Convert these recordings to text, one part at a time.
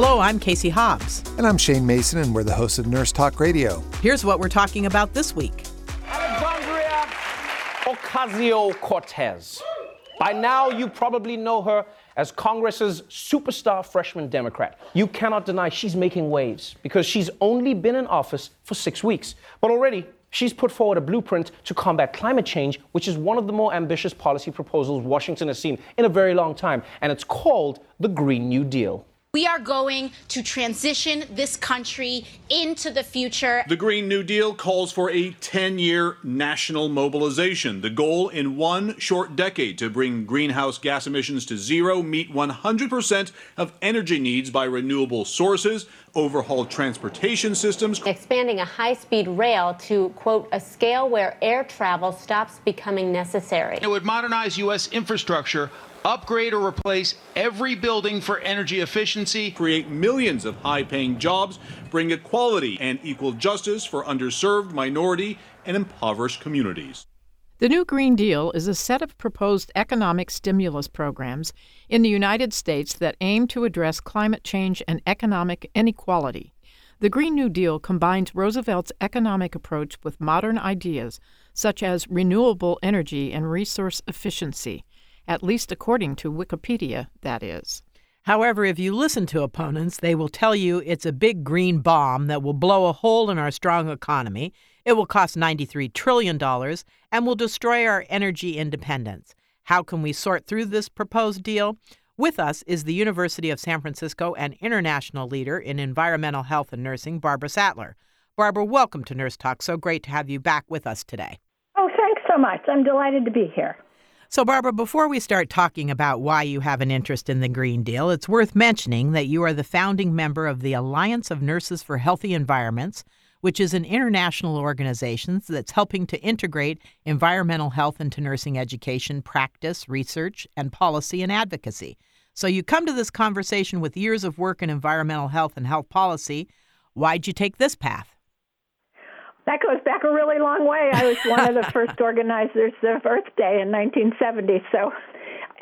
Hello, I'm Casey Hobbs. And I'm Shane Mason, and we're the hosts of Nurse Talk Radio. Here's what we're talking about this week Alexandria Ocasio Cortez. By now, you probably know her as Congress's superstar freshman Democrat. You cannot deny she's making waves because she's only been in office for six weeks. But already, she's put forward a blueprint to combat climate change, which is one of the more ambitious policy proposals Washington has seen in a very long time. And it's called the Green New Deal. We are going to transition this country into the future. The Green New Deal calls for a 10 year national mobilization. The goal in one short decade to bring greenhouse gas emissions to zero, meet 100% of energy needs by renewable sources, overhaul transportation systems, expanding a high speed rail to, quote, a scale where air travel stops becoming necessary. It would modernize U.S. infrastructure upgrade or replace every building for energy efficiency, create millions of high paying jobs, bring equality and equal justice for underserved, minority, and impoverished communities. The new Green Deal is a set of proposed economic stimulus programs in the United States that aim to address climate change and economic inequality. The Green New Deal combines Roosevelt's economic approach with modern ideas such as renewable energy and resource efficiency at least according to Wikipedia, that is. However, if you listen to opponents, they will tell you it's a big green bomb that will blow a hole in our strong economy. It will cost $93 trillion and will destroy our energy independence. How can we sort through this proposed deal? With us is the University of San Francisco and international leader in environmental health and nursing, Barbara Sattler. Barbara, welcome to Nurse Talk. So great to have you back with us today. Oh, thanks so much. I'm delighted to be here. So, Barbara, before we start talking about why you have an interest in the Green Deal, it's worth mentioning that you are the founding member of the Alliance of Nurses for Healthy Environments, which is an international organization that's helping to integrate environmental health into nursing education, practice, research, and policy and advocacy. So, you come to this conversation with years of work in environmental health and health policy. Why'd you take this path? That goes back a really long way. I was one of the first organizers of Earth Day in 1970. So,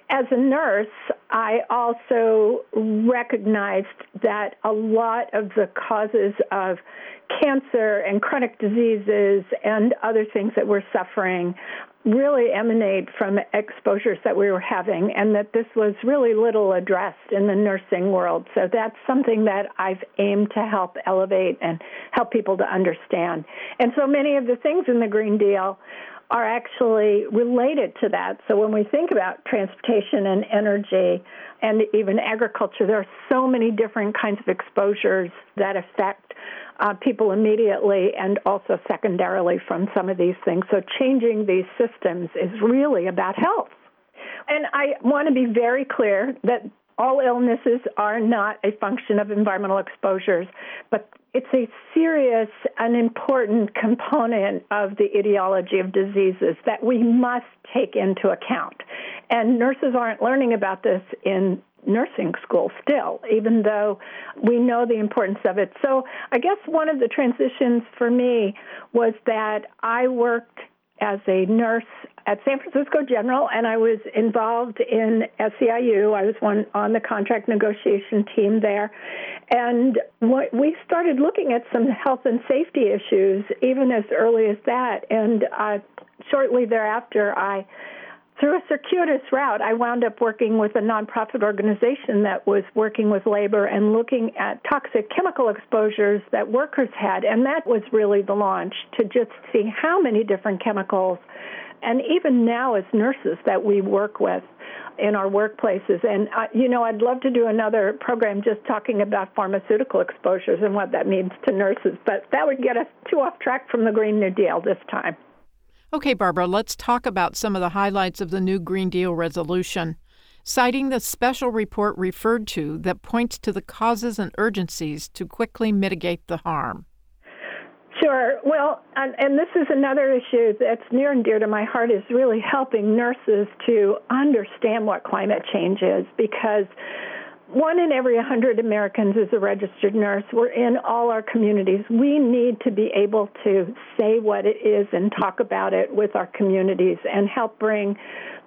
as a nurse, I also recognized that a lot of the causes of cancer and chronic diseases and other things that we're suffering really emanate from exposures that we were having, and that this was really little addressed in the nursing world. So that's something that I've aimed to help elevate and help people to understand. And so many of the things in the Green Deal are actually related to that. So when we think about transportation and energy and even agriculture, there are so many different kinds of exposures that affect uh, people immediately and also secondarily from some of these things. So changing these systems is really about health. And I want to be very clear that all illnesses are not a function of environmental exposures, but it's a serious and important component of the etiology of diseases that we must take into account. And nurses aren't learning about this in nursing school still, even though we know the importance of it. So I guess one of the transitions for me was that I worked as a nurse at San Francisco General, and I was involved in SEIU. I was one on the contract negotiation team there, and we started looking at some health and safety issues even as early as that. And uh, shortly thereafter, I through a circuitous route, I wound up working with a nonprofit organization that was working with labor and looking at toxic chemical exposures that workers had. And that was really the launch to just see how many different chemicals, and even now as nurses that we work with in our workplaces. And, uh, you know, I'd love to do another program just talking about pharmaceutical exposures and what that means to nurses, but that would get us too off track from the Green New Deal this time. Okay, Barbara, let's talk about some of the highlights of the new Green Deal resolution. Citing the special report referred to that points to the causes and urgencies to quickly mitigate the harm. Sure. Well, and, and, this is another issue that's near and dear to my heart is really helping nurses to understand what climate change is because one in every 100 Americans is a registered nurse. We're in all our communities. We need to be able to say what it is and talk about it with our communities and help bring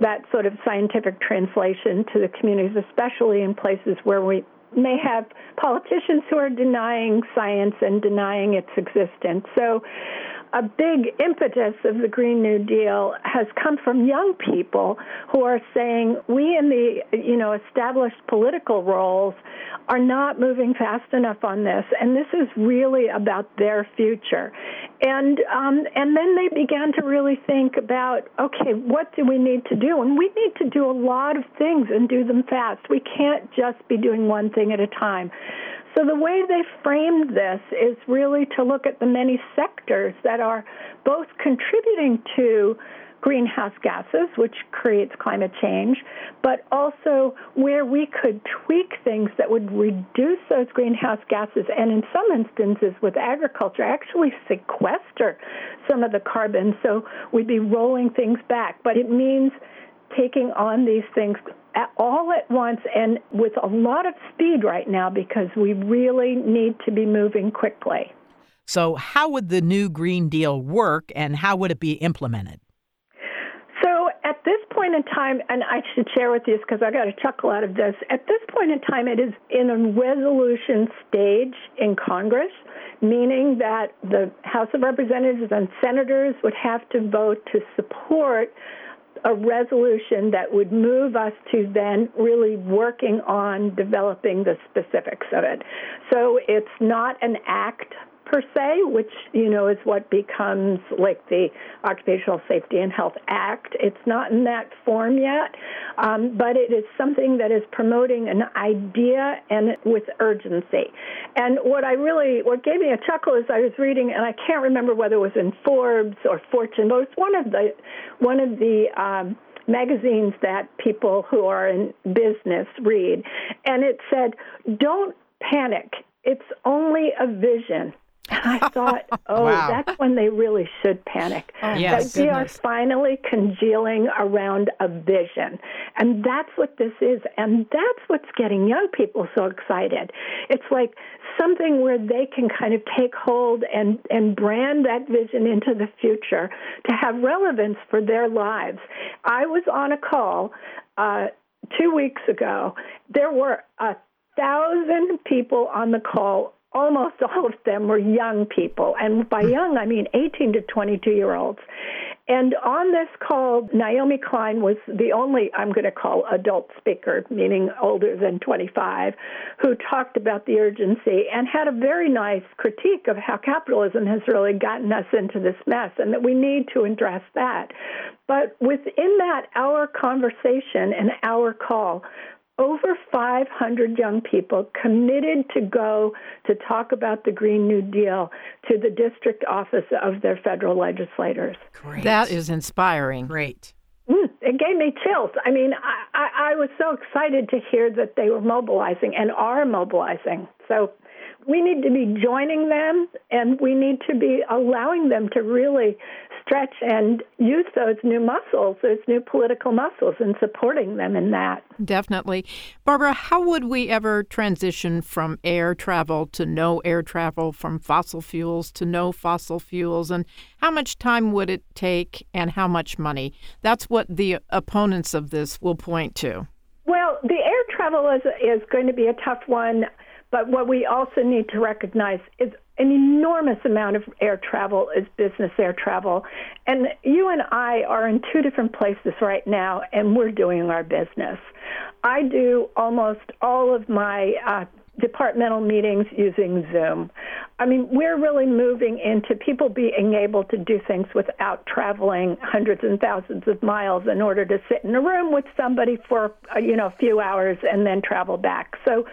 that sort of scientific translation to the communities, especially in places where we may have politicians who are denying science and denying its existence. So a big impetus of the Green New Deal has come from young people who are saying we in the you know established political roles are not moving fast enough on this, and this is really about their future. And um, and then they began to really think about okay, what do we need to do? And we need to do a lot of things and do them fast. We can't just be doing one thing at a time. So the way they framed this is really to look at the many sectors that are both contributing to greenhouse gases, which creates climate change, but also where we could tweak things that would reduce those greenhouse gases and in some instances with agriculture actually sequester some of the carbon. So we'd be rolling things back. But it means taking on these things all at once and with a lot of speed right now because we really need to be moving quickly. So, how would the new Green Deal work and how would it be implemented? So, at this point in time, and I should share with you because I got a chuckle out of this, at this point in time, it is in a resolution stage in Congress, meaning that the House of Representatives and senators would have to vote to support a resolution that would move us to then really working on developing the specifics of it. So it's not an act per se, which you know is what becomes like the Occupational Safety and Health Act. It's not in that form yet, um, but it is something that is promoting an idea and with urgency. And what I really, what gave me a chuckle is I was reading, and I can't remember whether it was in Forbes or Fortune, but it's one of the one of the um, magazines that people who are in business read, and it said, "Don't panic." It's only a vision. And I thought, oh, wow. that's when they really should panic. Oh, yes, that we are finally congealing around a vision. And that's what this is. And that's what's getting young people so excited. It's like something where they can kind of take hold and, and brand that vision into the future to have relevance for their lives. I was on a call uh, two weeks ago. There were a thousand people on the call almost all of them were young people. And by hmm. young, I mean 18 to 22 year olds. And on this call, Naomi Klein was the only, I'm going to call adult speaker, meaning older than 25, who talked about the urgency and had a very nice critique of how capitalism has really gotten us into this mess and that we need to address that. But within that hour conversation and hour call, over 500 young people committed to go to talk about the Green New Deal to the district office of their federal legislators. Great. That is inspiring. Great. Mm, it gave me chills. I mean, I, I, I was so excited to hear that they were mobilizing and are mobilizing. So we need to be joining them and we need to be allowing them to really stretch and use those new muscles, those new political muscles, and supporting them in that. Definitely. Barbara, how would we ever transition from air travel to no air travel, from fossil fuels to no fossil fuels? And how much time would it take and how much money? That's what the opponents of this will point to. Well, the air travel is, is going to be a tough one. But what we also need to recognize is an enormous amount of air travel is business air travel. And you and I are in two different places right now, and we're doing our business. I do almost all of my uh, departmental meetings using Zoom. I mean, we're really moving into people being able to do things without traveling hundreds and thousands of miles in order to sit in a room with somebody for uh, you know a few hours and then travel back. So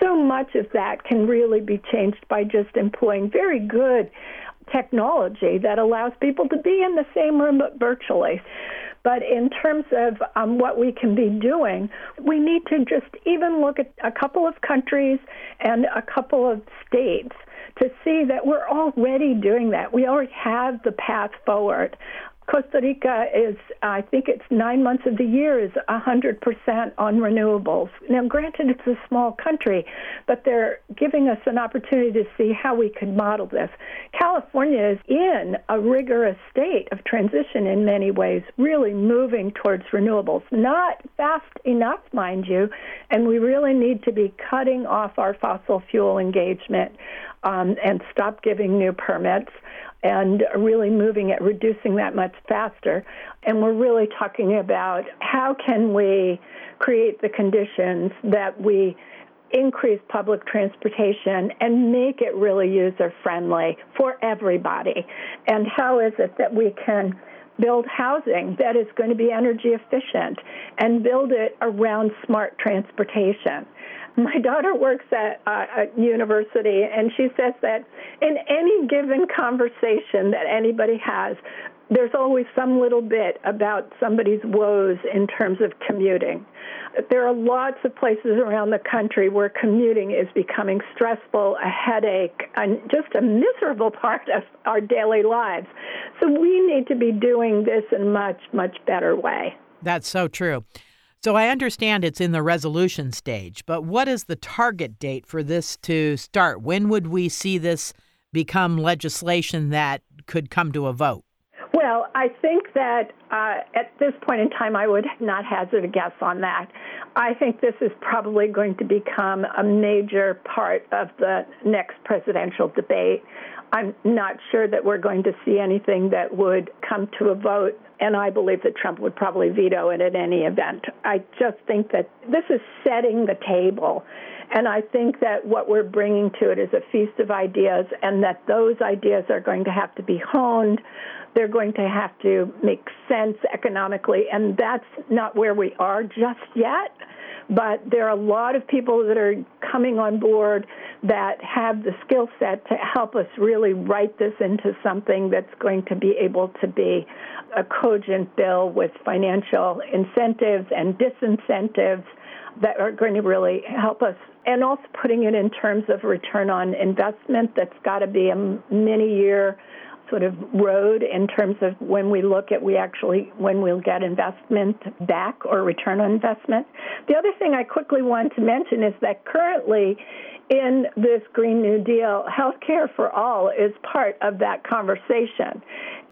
so much of that can really be changed by just employing very good technology that allows people to be in the same room but virtually. But in terms of um, what we can be doing, we need to just even look at a couple of countries and a couple of states to see that we're already doing that. We already have the path forward. Costa Rica is, I think it's nine months of the year, is 100% on renewables. Now, granted, it's a small country, but they're giving us an opportunity to see how we could model this. California is in a rigorous state of transition in many ways, really moving towards renewables. Not fast enough, mind you, and we really need to be cutting off our fossil fuel engagement um, and stop giving new permits and really moving it, reducing that much faster. And we're really talking about how can we create the conditions that we increase public transportation and make it really user friendly for everybody. And how is it that we can build housing that is going to be energy efficient and build it around smart transportation? My daughter works at uh, a university, and she says that in any given conversation that anybody has, there's always some little bit about somebody's woes in terms of commuting. There are lots of places around the country where commuting is becoming stressful, a headache, and just a miserable part of our daily lives. So we need to be doing this in a much, much better way. That's so true. So I understand it's in the resolution stage, but what is the target date for this to start? When would we see this become legislation that could come to a vote? Well, I think that uh, at this point in time, I would not hazard a guess on that. I think this is probably going to become a major part of the next presidential debate. I'm not sure that we're going to see anything that would come to a vote, and I believe that Trump would probably veto it at any event. I just think that this is setting the table. And I think that what we're bringing to it is a feast of ideas, and that those ideas are going to have to be honed. They're going to have to make sense economically, and that's not where we are just yet but there are a lot of people that are coming on board that have the skill set to help us really write this into something that's going to be able to be a cogent bill with financial incentives and disincentives that are going to really help us and also putting it in terms of return on investment that's got to be a many year sort of road in terms of when we look at we actually when we'll get investment back or return on investment. The other thing I quickly want to mention is that currently in this Green New Deal, healthcare for all is part of that conversation.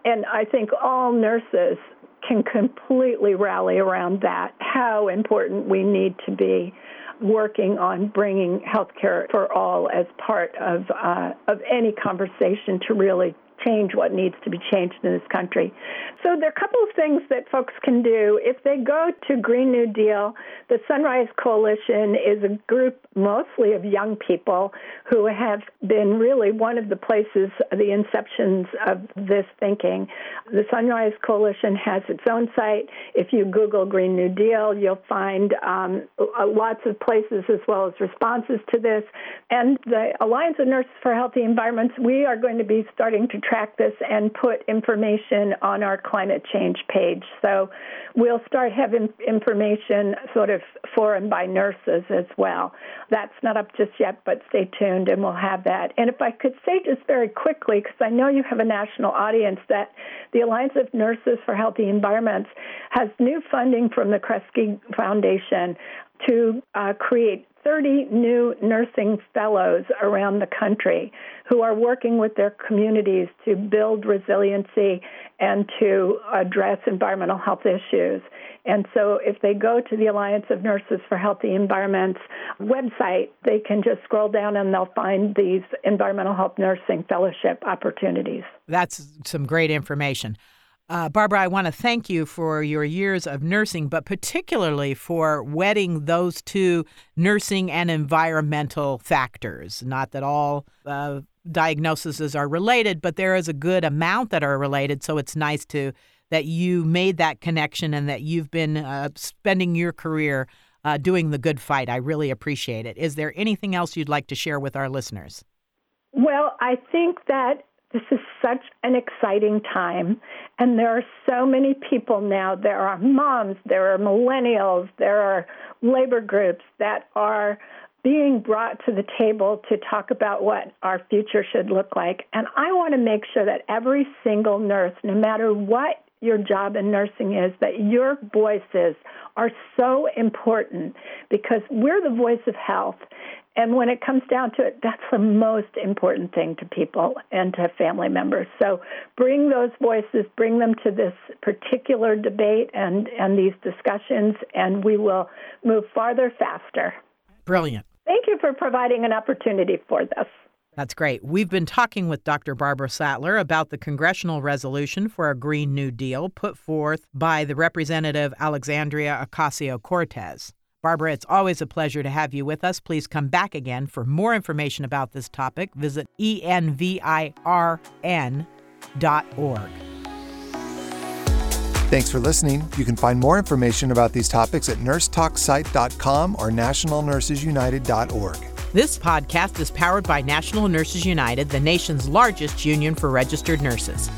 And I think all nurses can completely rally around that, how important we need to be working on bringing healthcare for all as part of uh, of any conversation to really change what needs to be changed in this country. So there are a couple of things that folks can do. If they go to Green New Deal, the Sunrise Coalition is a group mostly of young people who have been really one of the places, the inceptions of this thinking. The Sunrise Coalition has its own site. If you Google Green New Deal, you'll find um, lots of places as well as responses to this. And the Alliance of Nurses for Healthy Environments, we are going to be starting to track this and put information on our climate change page. So we'll start having information sort of for and by nurses as well. That's not up just yet, but stay tuned and we'll have that. And if I could say just very quickly, because I know you have a national audience, that the Alliance of Nurses for Healthy Environments has new funding from the Kresge Foundation to uh, create 30 new nursing fellows around the country who are working with their communities to build resiliency and to address environmental health issues. And so if they go to the Alliance of Nurses for Healthy Environments website, they can just scroll down and they'll find these environmental health nursing fellowship opportunities. That's some great information. Uh, Barbara, I want to thank you for your years of nursing, but particularly for wedding those two nursing and environmental factors. Not that all uh, diagnoses are related, but there is a good amount that are related. So it's nice to that you made that connection and that you've been uh, spending your career uh, doing the good fight. I really appreciate it. Is there anything else you'd like to share with our listeners? Well, I think that this is such an exciting time, and there are so many people now. There are moms, there are millennials, there are labor groups that are being brought to the table to talk about what our future should look like. And I want to make sure that every single nurse, no matter what your job in nursing is, that your voices are so important because we're the voice of health. And when it comes down to it, that's the most important thing to people and to family members. So bring those voices, bring them to this particular debate and, and these discussions, and we will move farther faster. Brilliant. Thank you for providing an opportunity for this. That's great. We've been talking with Dr. Barbara Sattler about the congressional resolution for a Green New Deal put forth by the Representative Alexandria Ocasio Cortez. Barbara, it's always a pleasure to have you with us. Please come back again. For more information about this topic, visit envirn.org. Thanks for listening. You can find more information about these topics at nursetalksite.com or nationalnursesunited.org. This podcast is powered by National Nurses United, the nation's largest union for registered nurses.